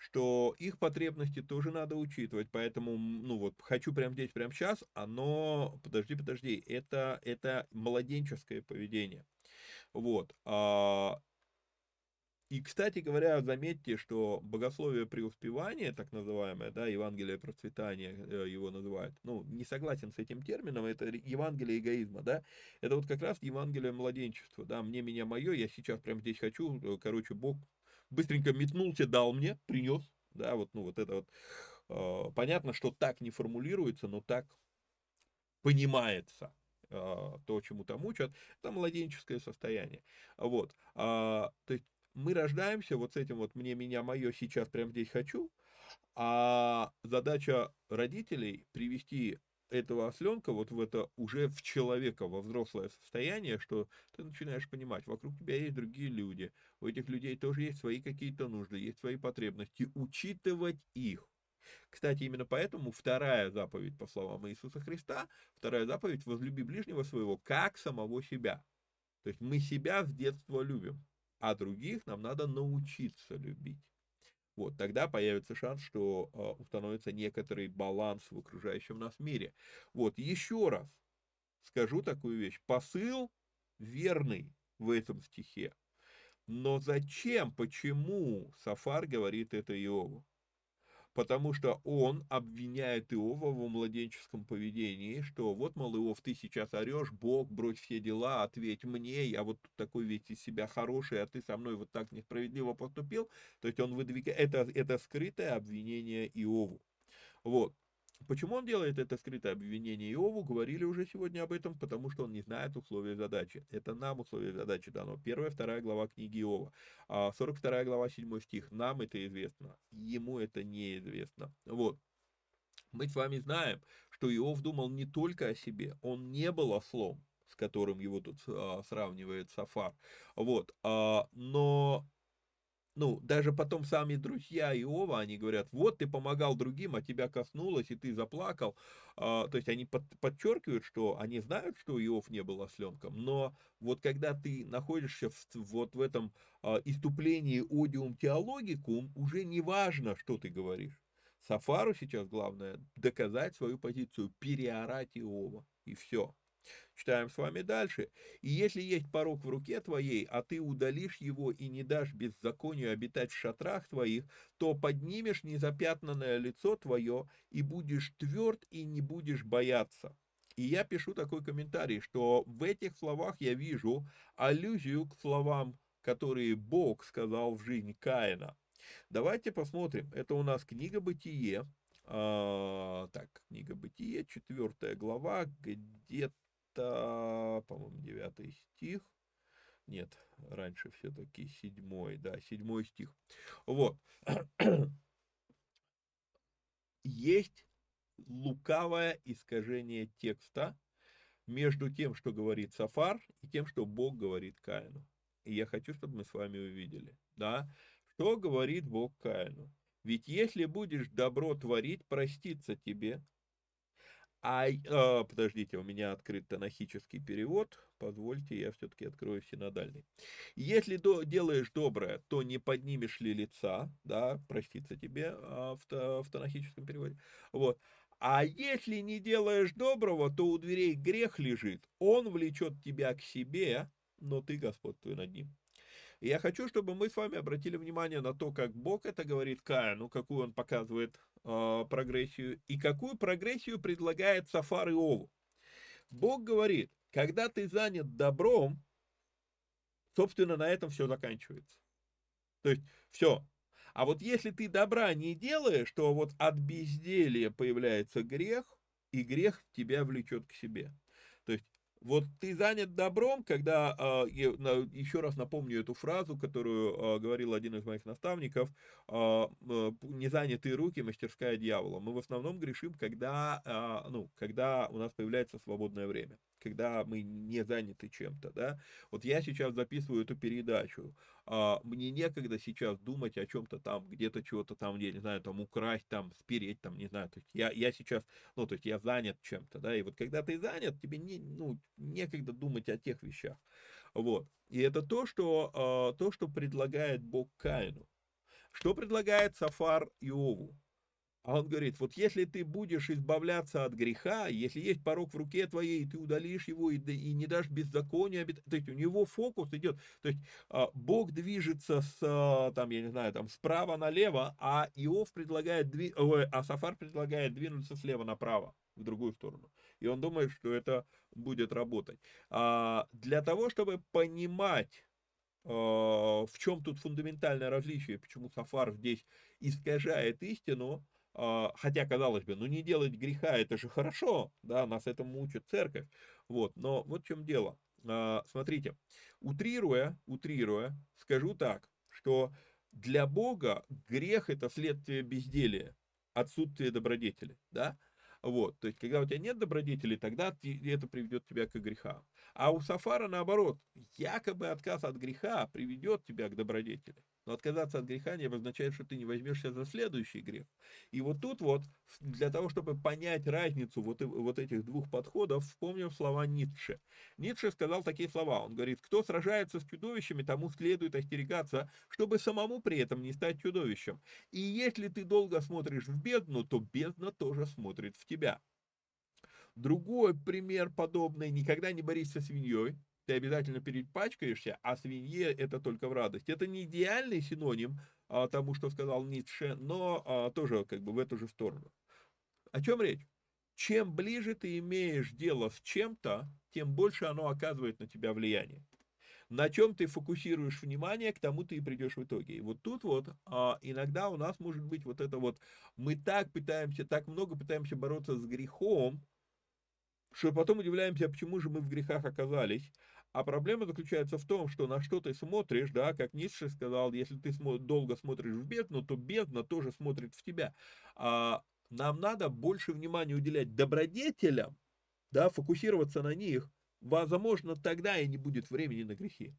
что их потребности тоже надо учитывать, поэтому, ну вот, хочу прямо здесь, прямо сейчас, оно, подожди, подожди, это, это младенческое поведение, вот, а, и, кстати говоря, заметьте, что богословие преуспевания, так называемое, да, Евангелие процветания э, его называют, ну, не согласен с этим термином, это Евангелие эгоизма, да, это вот как раз Евангелие младенчества, да, мне, меня, мое, я сейчас прямо здесь хочу, э, короче, Бог быстренько метнулся, дал мне, принес, да, вот, ну, вот это вот, э, понятно, что так не формулируется, но так понимается э, то, чему там учат, это младенческое состояние. Вот. А, то есть мы рождаемся вот с этим вот «мне, меня, мое, сейчас прямо здесь хочу», а задача родителей привести этого осленка вот в это уже в человека, во взрослое состояние, что ты начинаешь понимать, вокруг тебя есть другие люди, у этих людей тоже есть свои какие-то нужды, есть свои потребности, учитывать их. Кстати, именно поэтому вторая заповедь, по словам Иисуса Христа, вторая заповедь «возлюби ближнего своего, как самого себя». То есть мы себя с детства любим, а других нам надо научиться любить. Вот, тогда появится шанс, что э, установится некоторый баланс в окружающем нас мире. Вот, еще раз скажу такую вещь. Посыл верный в этом стихе. Но зачем, почему Сафар говорит это Иову? Потому что он обвиняет Иова в младенческом поведении, что вот, мол, Иов, ты сейчас орешь, Бог, брось все дела, ответь мне, я вот такой весь из себя хороший, а ты со мной вот так несправедливо поступил. То есть он выдвигает, это, это скрытое обвинение Иову. Вот. Почему он делает это скрытое обвинение Иову, говорили уже сегодня об этом, потому что он не знает условия задачи. Это нам условия задачи дано. Первая, вторая глава книги Иова. 42 а глава, 7 стих. Нам это известно, ему это неизвестно. Вот. Мы с вами знаем, что Иов думал не только о себе, он не был ослом, с которым его тут а, сравнивает Сафар. Вот. А, но ну, даже потом сами друзья Иова, они говорят, вот ты помогал другим, а тебя коснулось, и ты заплакал. А, то есть они под, подчеркивают, что они знают, что Иов не был осленком, но вот когда ты находишься в, вот в этом а, иступлении одиум теологикум, уже не важно, что ты говоришь. Сафару сейчас главное доказать свою позицию, переорать Иова, и все. Читаем с вами дальше. «И если есть порог в руке твоей, а ты удалишь его и не дашь беззаконию обитать в шатрах твоих, то поднимешь незапятнанное лицо твое и будешь тверд и не будешь бояться». И я пишу такой комментарий, что в этих словах я вижу аллюзию к словам, которые Бог сказал в жизнь Каина. Давайте посмотрим. Это у нас книга Бытие. А, так, книга Бытие, четвертая глава, где-то это, по-моему, девятый стих. Нет, раньше все-таки седьмой, да, седьмой стих. Вот. Есть лукавое искажение текста между тем, что говорит Сафар, и тем, что Бог говорит Каину. И я хочу, чтобы мы с вами увидели, да, что говорит Бог Каину. Ведь если будешь добро творить, простится тебе, а, э, подождите, у меня открыт танахический перевод. Позвольте, я все-таки открою синодальный. Если до, делаешь доброе, то не поднимешь ли лица, да, проститься тебе э, в, в танахическом переводе. Вот. А если не делаешь доброго, то у дверей грех лежит. Он влечет тебя к себе, но ты господствуй над ним. И я хочу, чтобы мы с вами обратили внимание на то, как Бог это говорит Каину, какую он показывает э, прогрессию, и какую прогрессию предлагает Сафар Иову. Бог говорит, когда ты занят добром, собственно, на этом все заканчивается. То есть, все. А вот если ты добра не делаешь, то вот от безделия появляется грех, и грех тебя влечет к себе. Вот ты занят добром, когда, э, еще раз напомню эту фразу, которую э, говорил один из моих наставников, э, «незанятые руки, мастерская дьявола». Мы в основном грешим, когда, ну, когда у нас появляется свободное время когда мы не заняты чем-то, да. Вот я сейчас записываю эту передачу, а, мне некогда сейчас думать о чем-то там, где-то чего-то там, я не знаю, там украсть, там спереть, там, не знаю, то есть я, я сейчас, ну, то есть я занят чем-то, да, и вот когда ты занят, тебе не, ну, некогда думать о тех вещах, вот. И это то, что, а, то, что предлагает Бог Каину. Что предлагает Сафар Иову? А он говорит, вот если ты будешь избавляться от греха, если есть порог в руке твоей, и ты удалишь его и, и не дашь беззакония, то есть у него фокус идет, то есть а, Бог движется с, а, там, я не знаю, там, справа налево, а Иов предлагает, дви, а Сафар предлагает двинуться слева направо, в другую сторону. И он думает, что это будет работать. А, для того, чтобы понимать, в чем тут фундаментальное различие, почему Сафар здесь искажает истину, хотя, казалось бы, ну не делать греха, это же хорошо, да, нас этому учит церковь, вот, но вот в чем дело. А, смотрите, утрируя, утрируя, скажу так, что для Бога грех это следствие безделия, отсутствие добродетели, да, вот, то есть, когда у тебя нет добродетели, тогда это приведет тебя к грехам. А у Сафара наоборот, якобы отказ от греха приведет тебя к добродетели. Но отказаться от греха не обозначает, что ты не возьмешься за следующий грех. И вот тут вот, для того, чтобы понять разницу вот, вот этих двух подходов, вспомним слова Ницше. Ницше сказал такие слова. Он говорит, кто сражается с чудовищами, тому следует остерегаться, чтобы самому при этом не стать чудовищем. И если ты долго смотришь в бездну, то бездна тоже смотрит в тебя. Другой пример подобный. Никогда не борись со свиньей ты обязательно перепачкаешься, а свинье это только в радость. Это не идеальный синоним а, тому, что сказал Ницше, но а, тоже как бы в эту же сторону. О чем речь? Чем ближе ты имеешь дело с чем-то, тем больше оно оказывает на тебя влияние. На чем ты фокусируешь внимание, к тому ты и придешь в итоге. И вот тут вот а, иногда у нас может быть вот это вот, мы так пытаемся, так много пытаемся бороться с грехом, что потом удивляемся, почему же мы в грехах оказались. А проблема заключается в том, что на что ты смотришь, да, как Ницше сказал, если ты долго смотришь в бездну, то бездна тоже смотрит в тебя. А нам надо больше внимания уделять добродетелям, да, фокусироваться на них. Возможно, тогда и не будет времени на грехи.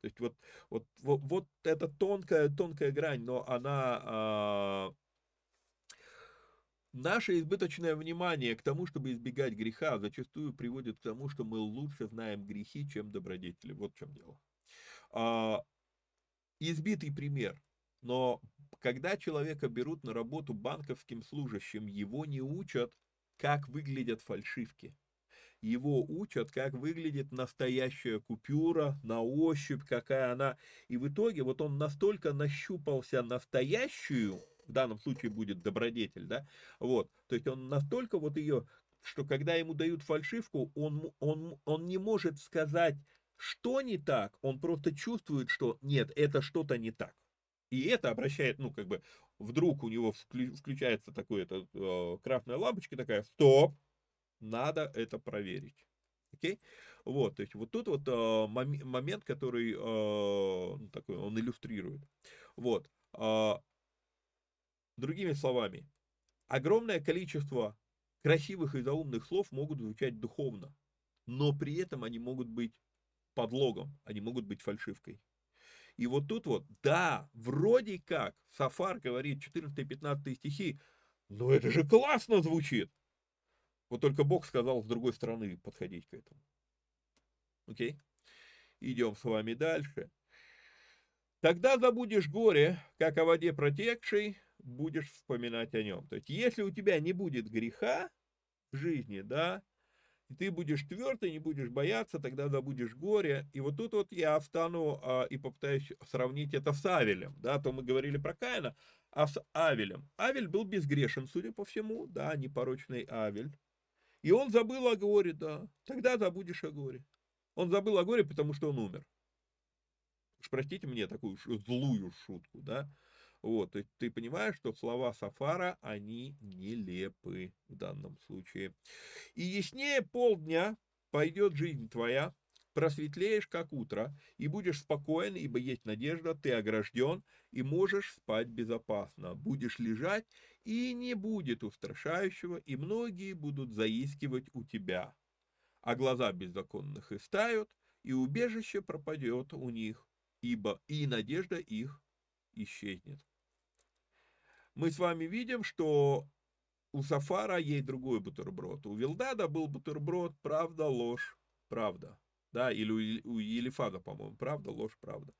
То есть вот, вот, вот, вот эта тонкая, тонкая грань, но она а, Наше избыточное внимание к тому, чтобы избегать греха, зачастую приводит к тому, что мы лучше знаем грехи, чем добродетели. Вот в чем дело. А, избитый пример. Но когда человека берут на работу банковским служащим, его не учат, как выглядят фальшивки. Его учат, как выглядит настоящая купюра, на ощупь, какая она. И в итоге вот он настолько нащупался настоящую, в данном случае будет добродетель, да, вот, то есть он настолько вот ее, что когда ему дают фальшивку, он, он, он не может сказать, что не так, он просто чувствует, что нет, это что-то не так. И это обращает, ну, как бы, вдруг у него включается такой это э, красная лампочка такая, стоп, надо это проверить. Окей? Вот, то есть вот тут вот э, момент, который э, ну, такой, он иллюстрирует. Вот. Э, Другими словами, огромное количество красивых и заумных слов могут звучать духовно, но при этом они могут быть подлогом, они могут быть фальшивкой. И вот тут вот, да, вроде как, Сафар говорит 14-15 стихи, но это же классно звучит. Вот только Бог сказал с другой стороны подходить к этому. Окей? Идем с вами дальше. Тогда забудешь горе, как о воде протекшей, будешь вспоминать о нем. То есть, если у тебя не будет греха в жизни, да, и ты будешь твердый, не будешь бояться, тогда забудешь горе. И вот тут вот я встану а, и попытаюсь сравнить это с Авелем, да, то мы говорили про Каина, а с Авелем. Авель был безгрешен, судя по всему, да, непорочный Авель. И он забыл о горе, да, тогда забудешь о горе. Он забыл о горе, потому что он умер. Уж простите мне такую злую шутку, да. Вот, то есть ты понимаешь, что слова Сафара, они нелепы в данном случае. И яснее полдня пойдет жизнь твоя, просветлеешь, как утро, и будешь спокоен, ибо есть надежда, ты огражден, и можешь спать безопасно. Будешь лежать, и не будет устрашающего, и многие будут заискивать у тебя. А глаза беззаконных истают, и убежище пропадет у них, ибо и надежда их исчезнет мы с вами видим, что у Сафара есть другой бутерброд. У Вилдада был бутерброд «Правда, ложь, правда». Да, или у Елифада, по-моему, «Правда, ложь, правда».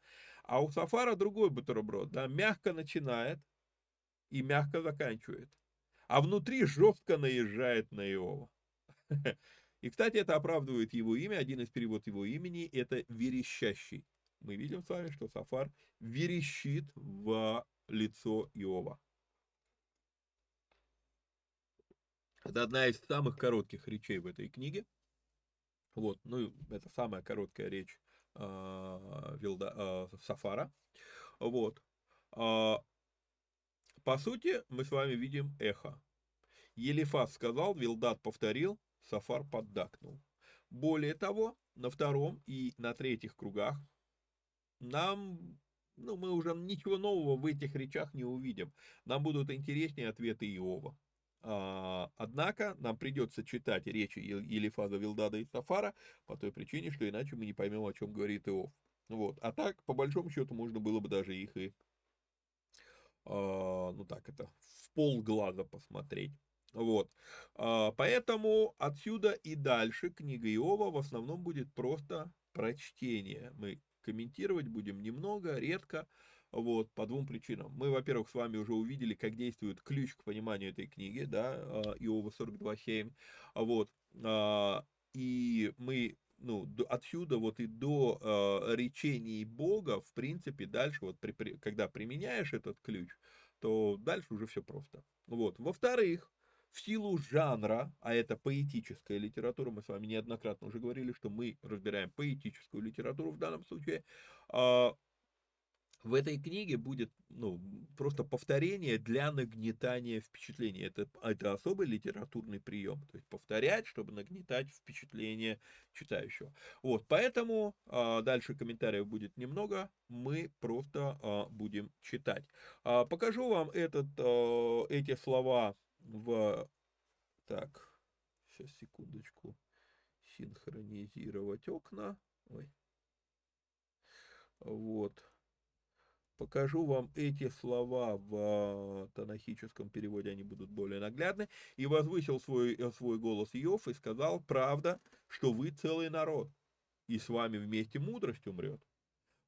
А у Сафара другой бутерброд, да, мягко начинает и мягко заканчивает. А внутри жестко наезжает на Иова. И, кстати, это оправдывает его имя. Один из переводов его имени – это «верещащий». Мы видим с вами, что Сафар верещит в лицо Иова. Это одна из самых коротких речей в этой книге. Вот, ну, это самая короткая речь э, Вилда, э, Сафара. Вот. Э, По сути, мы с вами видим эхо. Елифас сказал, Вилдат повторил, Сафар поддакнул. Более того, на втором и на третьих кругах нам, ну, мы уже ничего нового в этих речах не увидим. Нам будут интереснее ответы Иова. А, однако нам придется читать речи Елифаза, Вилдада и Сафара по той причине, что иначе мы не поймем, о чем говорит Иов. Вот. А так, по большому счету, можно было бы даже их и, а, ну так это, в полглаза посмотреть. Вот. А, поэтому отсюда и дальше книга Иова в основном будет просто прочтение. Мы комментировать будем немного, редко, вот, по двум причинам. Мы, во-первых, с вами уже увидели, как действует ключ к пониманию этой книги, да, а, Иова 42.7, вот, а, и мы ну, отсюда вот и до э, речений Бога, в принципе, дальше вот, при, при, когда применяешь этот ключ, то дальше уже все просто. Вот. Во-вторых, в силу жанра, а это поэтическая литература, мы с вами неоднократно уже говорили, что мы разбираем поэтическую литературу в данном случае, э, в этой книге будет ну, просто повторение для нагнетания впечатления. Это, это особый литературный прием. То есть повторять, чтобы нагнетать впечатление читающего. Вот, поэтому а, дальше комментариев будет немного. Мы просто а, будем читать. А, покажу вам этот, а, эти слова в... Так, сейчас секундочку. Синхронизировать окна. Ой. Вот покажу вам эти слова в а, танахическом переводе, они будут более наглядны. «И возвысил свой, э, свой голос Иов и сказал, правда, что вы целый народ, и с вами вместе мудрость умрет.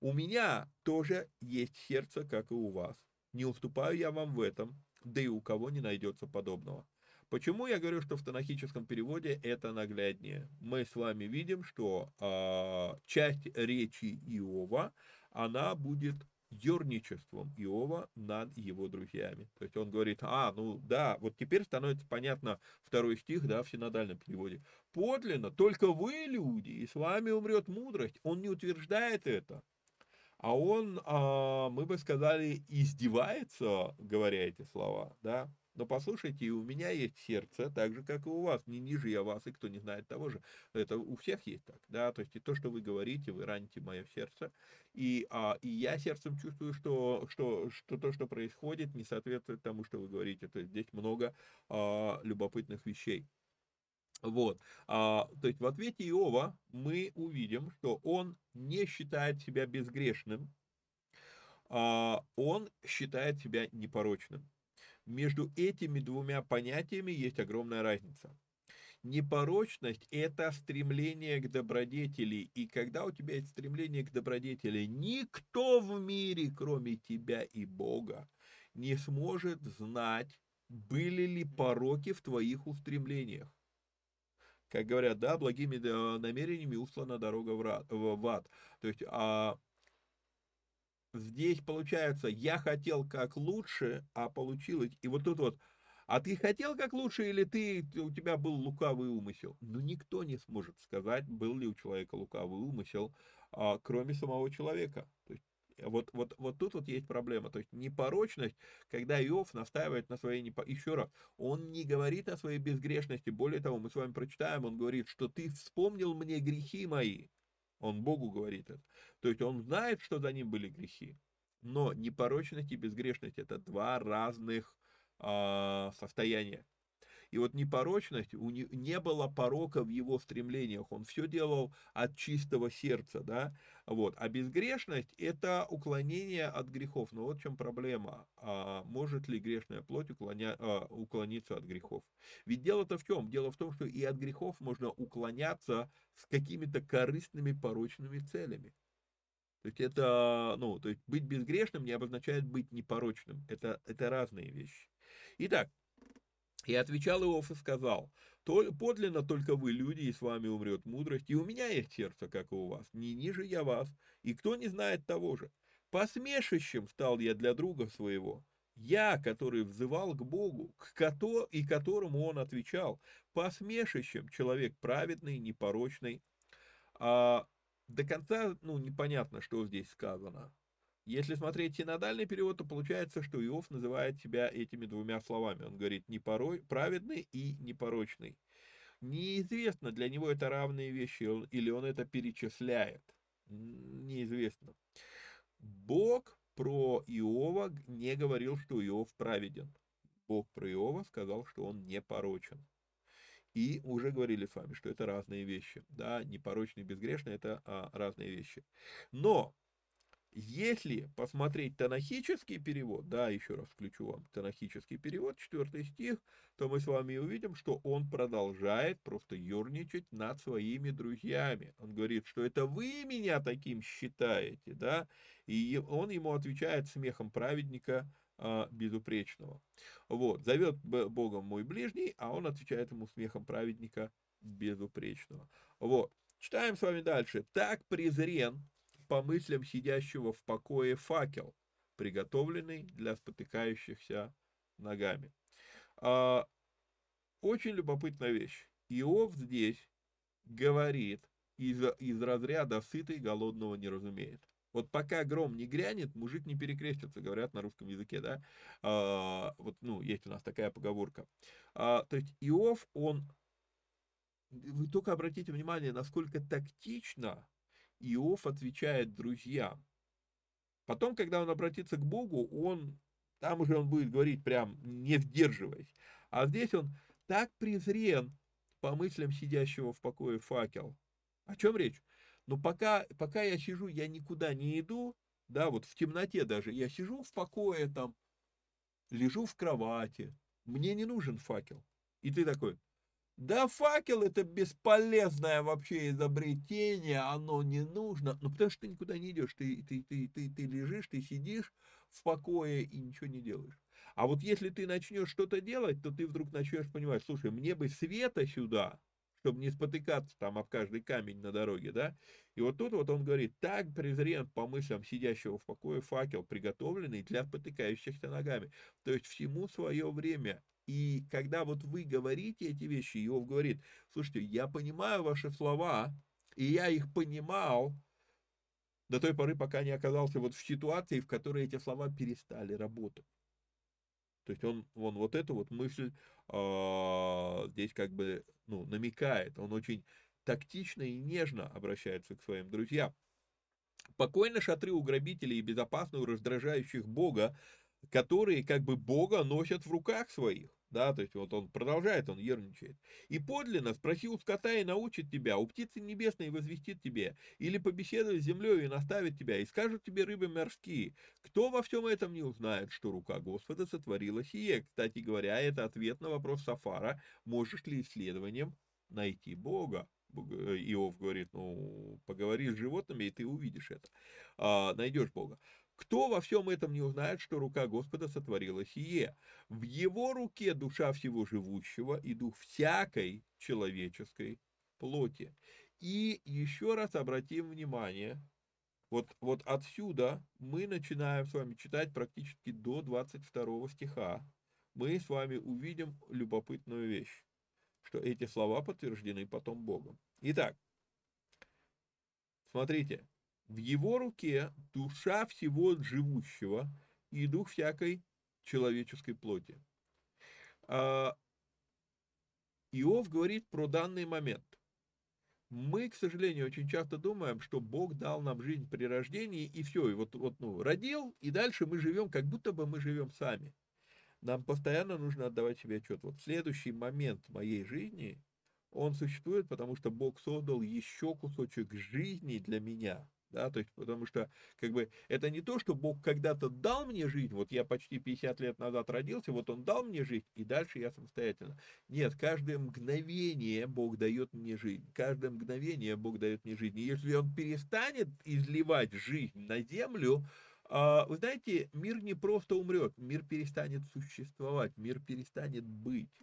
У меня тоже есть сердце, как и у вас. Не уступаю я вам в этом, да и у кого не найдется подобного». Почему я говорю, что в танахическом переводе это нагляднее? Мы с вами видим, что э, часть речи Иова, она будет ерничеством Иова над его друзьями. То есть он говорит, а, ну да, вот теперь становится понятно второй стих, да, в синодальном переводе. Подлинно, только вы люди, и с вами умрет мудрость. Он не утверждает это, а он, а, мы бы сказали, издевается, говоря эти слова, да. Но послушайте, и у меня есть сердце, так же, как и у вас. Не ниже я вас, и кто не знает того же. Это у всех есть так, да. То есть и то, что вы говорите, вы раните мое сердце. И, а, и я сердцем чувствую, что, что, что то, что происходит, не соответствует тому, что вы говорите. То есть здесь много а, любопытных вещей. Вот, а, то есть в ответе Иова мы увидим, что он не считает себя безгрешным, а, он считает себя непорочным. Между этими двумя понятиями есть огромная разница. Непорочность – это стремление к добродетели. И когда у тебя есть стремление к добродетели, никто в мире, кроме тебя и Бога, не сможет знать, были ли пороки в твоих устремлениях. Как говорят, да, благими намерениями услана дорога в ад. То есть, а, здесь получается, я хотел как лучше, а получилось, и вот тут вот, а ты хотел как лучше или ты, у тебя был лукавый умысел? Ну, никто не сможет сказать, был ли у человека лукавый умысел, а, кроме самого человека. То есть, вот, вот, вот тут вот есть проблема. То есть непорочность, когда Иов настаивает на своей непо... Еще раз, он не говорит о своей безгрешности. Более того, мы с вами прочитаем, он говорит, что ты вспомнил мне грехи мои. Он Богу говорит это. То есть он знает, что за ним были грехи. Но непорочность и безгрешность это два разных э, состояния. И вот непорочность, у не, не было порока в его стремлениях, он все делал от чистого сердца, да, вот. А безгрешность – это уклонение от грехов. Но вот в чем проблема. А может ли грешная плоть уклоня, а, уклониться от грехов? Ведь дело-то в чем? Дело в том, что и от грехов можно уклоняться с какими-то корыстными порочными целями. То есть это, ну, то есть быть безгрешным не обозначает быть непорочным. Это, это разные вещи. Итак, и отвечал Иов и сказал, подлинно только вы люди, и с вами умрет мудрость, и у меня есть сердце, как и у вас, не ниже я вас, и кто не знает того же. Посмешищем стал я для друга своего, я, который взывал к Богу, к кото и которому он отвечал, посмешищем человек праведный, непорочный. А, до конца, ну, непонятно, что здесь сказано. Если смотреть синодальный перевод, то получается, что Иов называет себя этими двумя словами. Он говорит не порой, праведный и непорочный. Неизвестно, для него это равные вещи, или он это перечисляет. Неизвестно. Бог про Иова не говорил, что Иов праведен. Бог про Иова сказал, что он непорочен. И уже говорили с вами, что это разные вещи. Да, непорочный и безгрешный – это а, разные вещи. Но если посмотреть танахический перевод, да, еще раз включу вам танахический перевод, четвертый стих, то мы с вами увидим, что он продолжает просто юрничать над своими друзьями. Он говорит, что это вы меня таким считаете, да, и он ему отвечает смехом праведника а, безупречного. Вот, зовет Богом мой ближний, а он отвечает ему смехом праведника безупречного. Вот, читаем с вами дальше. Так презрен по мыслям сидящего в покое факел, приготовленный для спотыкающихся ногами. А, очень любопытная вещь. Иов здесь говорит из, из разряда «сытый голодного не разумеет». Вот пока гром не грянет, мужик не перекрестится, говорят на русском языке, да. А, вот, ну, есть у нас такая поговорка. А, то есть Иов, он, вы только обратите внимание, насколько тактично Иов отвечает друзьям. Потом, когда он обратится к Богу, он, там уже он будет говорить прям не сдерживаясь. А здесь он так презрен по мыслям сидящего в покое факел. О чем речь? Но пока, пока я сижу, я никуда не иду, да, вот в темноте даже, я сижу в покое там, лежу в кровати, мне не нужен факел. И ты такой, да факел это бесполезное вообще изобретение, оно не нужно. Ну, потому что ты никуда не идешь, ты, ты, ты, ты, ты лежишь, ты сидишь в покое и ничего не делаешь. А вот если ты начнешь что-то делать, то ты вдруг начнешь понимать, слушай, мне бы света сюда, чтобы не спотыкаться там об каждый камень на дороге, да. И вот тут вот он говорит, так презрен по мыслям сидящего в покое факел, приготовленный для спотыкающихся ногами. То есть всему свое время. И когда вот вы говорите эти вещи, Иов говорит, слушайте, я понимаю ваши слова, и я их понимал до той поры, пока не оказался вот в ситуации, в которой эти слова перестали работать. То есть он, он вот эту вот мысль э, здесь как бы ну, намекает. Он очень тактично и нежно обращается к своим друзьям. Покойно шатры у грабителей и безопасно у раздражающих Бога, которые как бы Бога носят в руках своих. Да, то есть вот он продолжает, он ерничает. И подлинно спроси у скота и научит тебя, у птицы небесной возвестит тебе, или побеседует с землей и наставит тебя, и скажут тебе рыбы морские. Кто во всем этом не узнает, что рука Господа сотворила сие? Кстати говоря, это ответ на вопрос Сафара, можешь ли исследованием найти Бога? Э, Иов говорит, ну, поговори с животными, и ты увидишь это. А, найдешь Бога. Кто во всем этом не узнает, что рука Господа сотворила сие? В его руке душа всего живущего и дух всякой человеческой плоти. И еще раз обратим внимание, вот, вот отсюда мы начинаем с вами читать практически до 22 стиха. Мы с вами увидим любопытную вещь, что эти слова подтверждены потом Богом. Итак, смотрите, в его руке душа всего живущего и дух всякой человеческой плоти. А, Иов говорит про данный момент. Мы, к сожалению, очень часто думаем, что Бог дал нам жизнь при рождении, и все, и вот, вот ну, родил, и дальше мы живем, как будто бы мы живем сами. Нам постоянно нужно отдавать себе отчет. Вот следующий момент моей жизни, он существует, потому что Бог создал еще кусочек жизни для меня – да, то есть, потому что, как бы, это не то, что Бог когда-то дал мне жизнь, вот я почти 50 лет назад родился, вот Он дал мне жизнь, и дальше я самостоятельно. Нет, каждое мгновение Бог дает мне жизнь, каждое мгновение Бог дает мне жизнь. И если Он перестанет изливать жизнь на землю, а, вы знаете, мир не просто умрет, мир перестанет существовать, мир перестанет быть.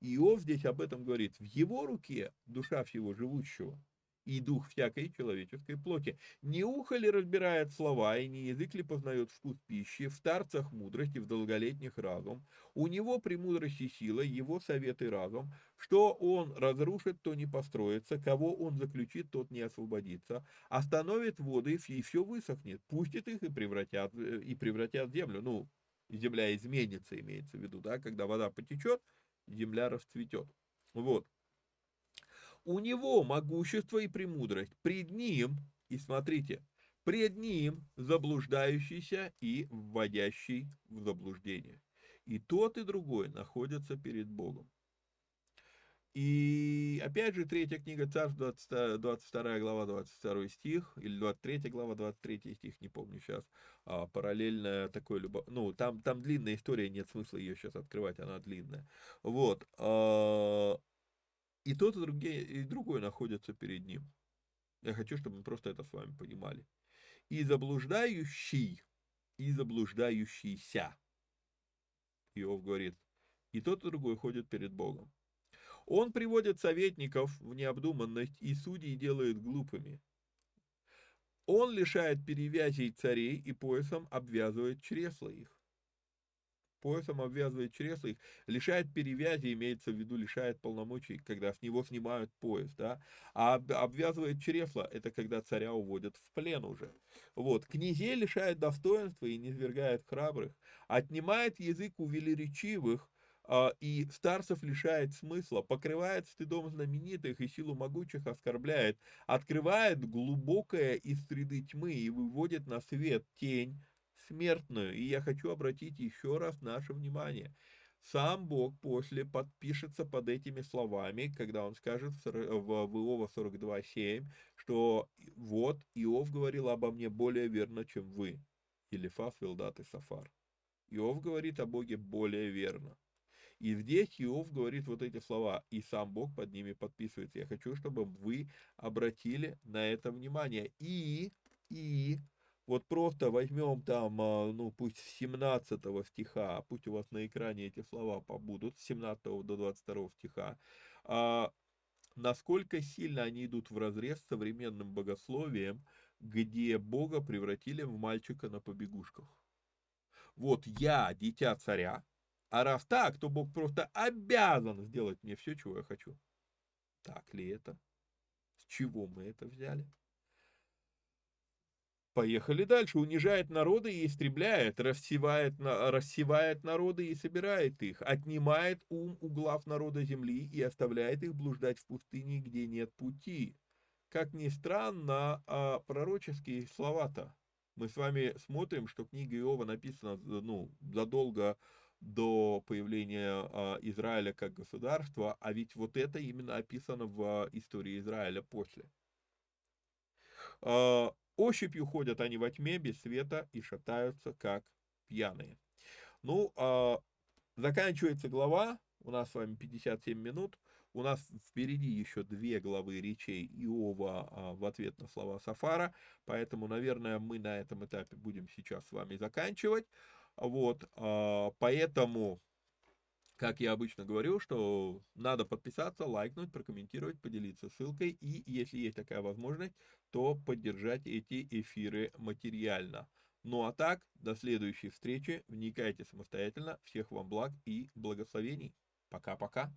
Иов здесь об этом говорит. В его руке душа всего живущего и дух всякой человеческой плоти. Не ухо ли разбирает слова, и не язык ли познает вкус пищи, в старцах мудрости, в долголетних разум. У него премудрости сила, его советы разум. Что он разрушит, то не построится, кого он заключит, тот не освободится. Остановит воды, и все высохнет, пустит их и превратят, э, и превратят землю. Ну, земля изменится, имеется в виду, да, когда вода потечет, земля расцветет. Вот. У него могущество и премудрость. Пред ним, и смотрите, пред ним заблуждающийся и вводящий в заблуждение. И тот, и другой находятся перед Богом. И опять же, третья книга Царств, 20, 22 глава, 22 стих, или 23 глава, 23 стих, не помню сейчас, а, параллельно такой, любо... ну, там, там длинная история, нет смысла ее сейчас открывать, она длинная. Вот. А, и тот, и, другие, и другой находятся перед ним. Я хочу, чтобы мы просто это с вами понимали. И заблуждающий, и заблуждающийся. Иов говорит, и тот, и другой ходят перед Богом. Он приводит советников в необдуманность и судей делает глупыми. Он лишает перевязей царей и поясом обвязывает чресла их. Поясом обвязывает чресла их, лишает перевязи, имеется в виду, лишает полномочий, когда с него снимают пояс, да, а обвязывает чресла, это когда царя уводят в плен уже. Вот, князей лишает достоинства и низвергает храбрых, отнимает язык у велеречивых, а, и старцев лишает смысла, покрывает стыдом знаменитых и силу могучих оскорбляет, открывает глубокое из среды тьмы и выводит на свет тень смертную. И я хочу обратить еще раз наше внимание. Сам Бог после подпишется под этими словами, когда он скажет в Иова 42.7, что вот Иов говорил обо мне более верно, чем вы. Или Фас, Вилдат и Сафар. Иов говорит о Боге более верно. И здесь Иов говорит вот эти слова, и сам Бог под ними подписывается. Я хочу, чтобы вы обратили на это внимание. И, и, вот просто возьмем там, а, ну пусть с 17 стиха, пусть у вас на экране эти слова побудут, с 17 до 22 стиха, а, насколько сильно они идут в разрез с современным богословием, где Бога превратили в мальчика на побегушках. Вот я, дитя царя, а раз так, то Бог просто обязан сделать мне все, чего я хочу. Так ли это? С чего мы это взяли? Поехали дальше. Унижает народы и истребляет, рассевает, рассевает народы и собирает их, отнимает ум у глав народа земли и оставляет их блуждать в пустыне, где нет пути. Как ни странно, а пророческие слова-то. Мы с вами смотрим, что книга Иова написана ну, задолго до появления а, Израиля как государства, а ведь вот это именно описано в истории Израиля после. А, ощупью ходят они во тьме без света и шатаются как пьяные. Ну, а, заканчивается глава, у нас с вами 57 минут, у нас впереди еще две главы речей Иова в ответ на слова Сафара, поэтому, наверное, мы на этом этапе будем сейчас с вами заканчивать. Вот, а, поэтому, как я обычно говорю, что надо подписаться, лайкнуть, прокомментировать, поделиться ссылкой и, если есть такая возможность, то поддержать эти эфиры материально. Ну а так, до следующей встречи, вникайте самостоятельно, всех вам благ и благословений. Пока-пока.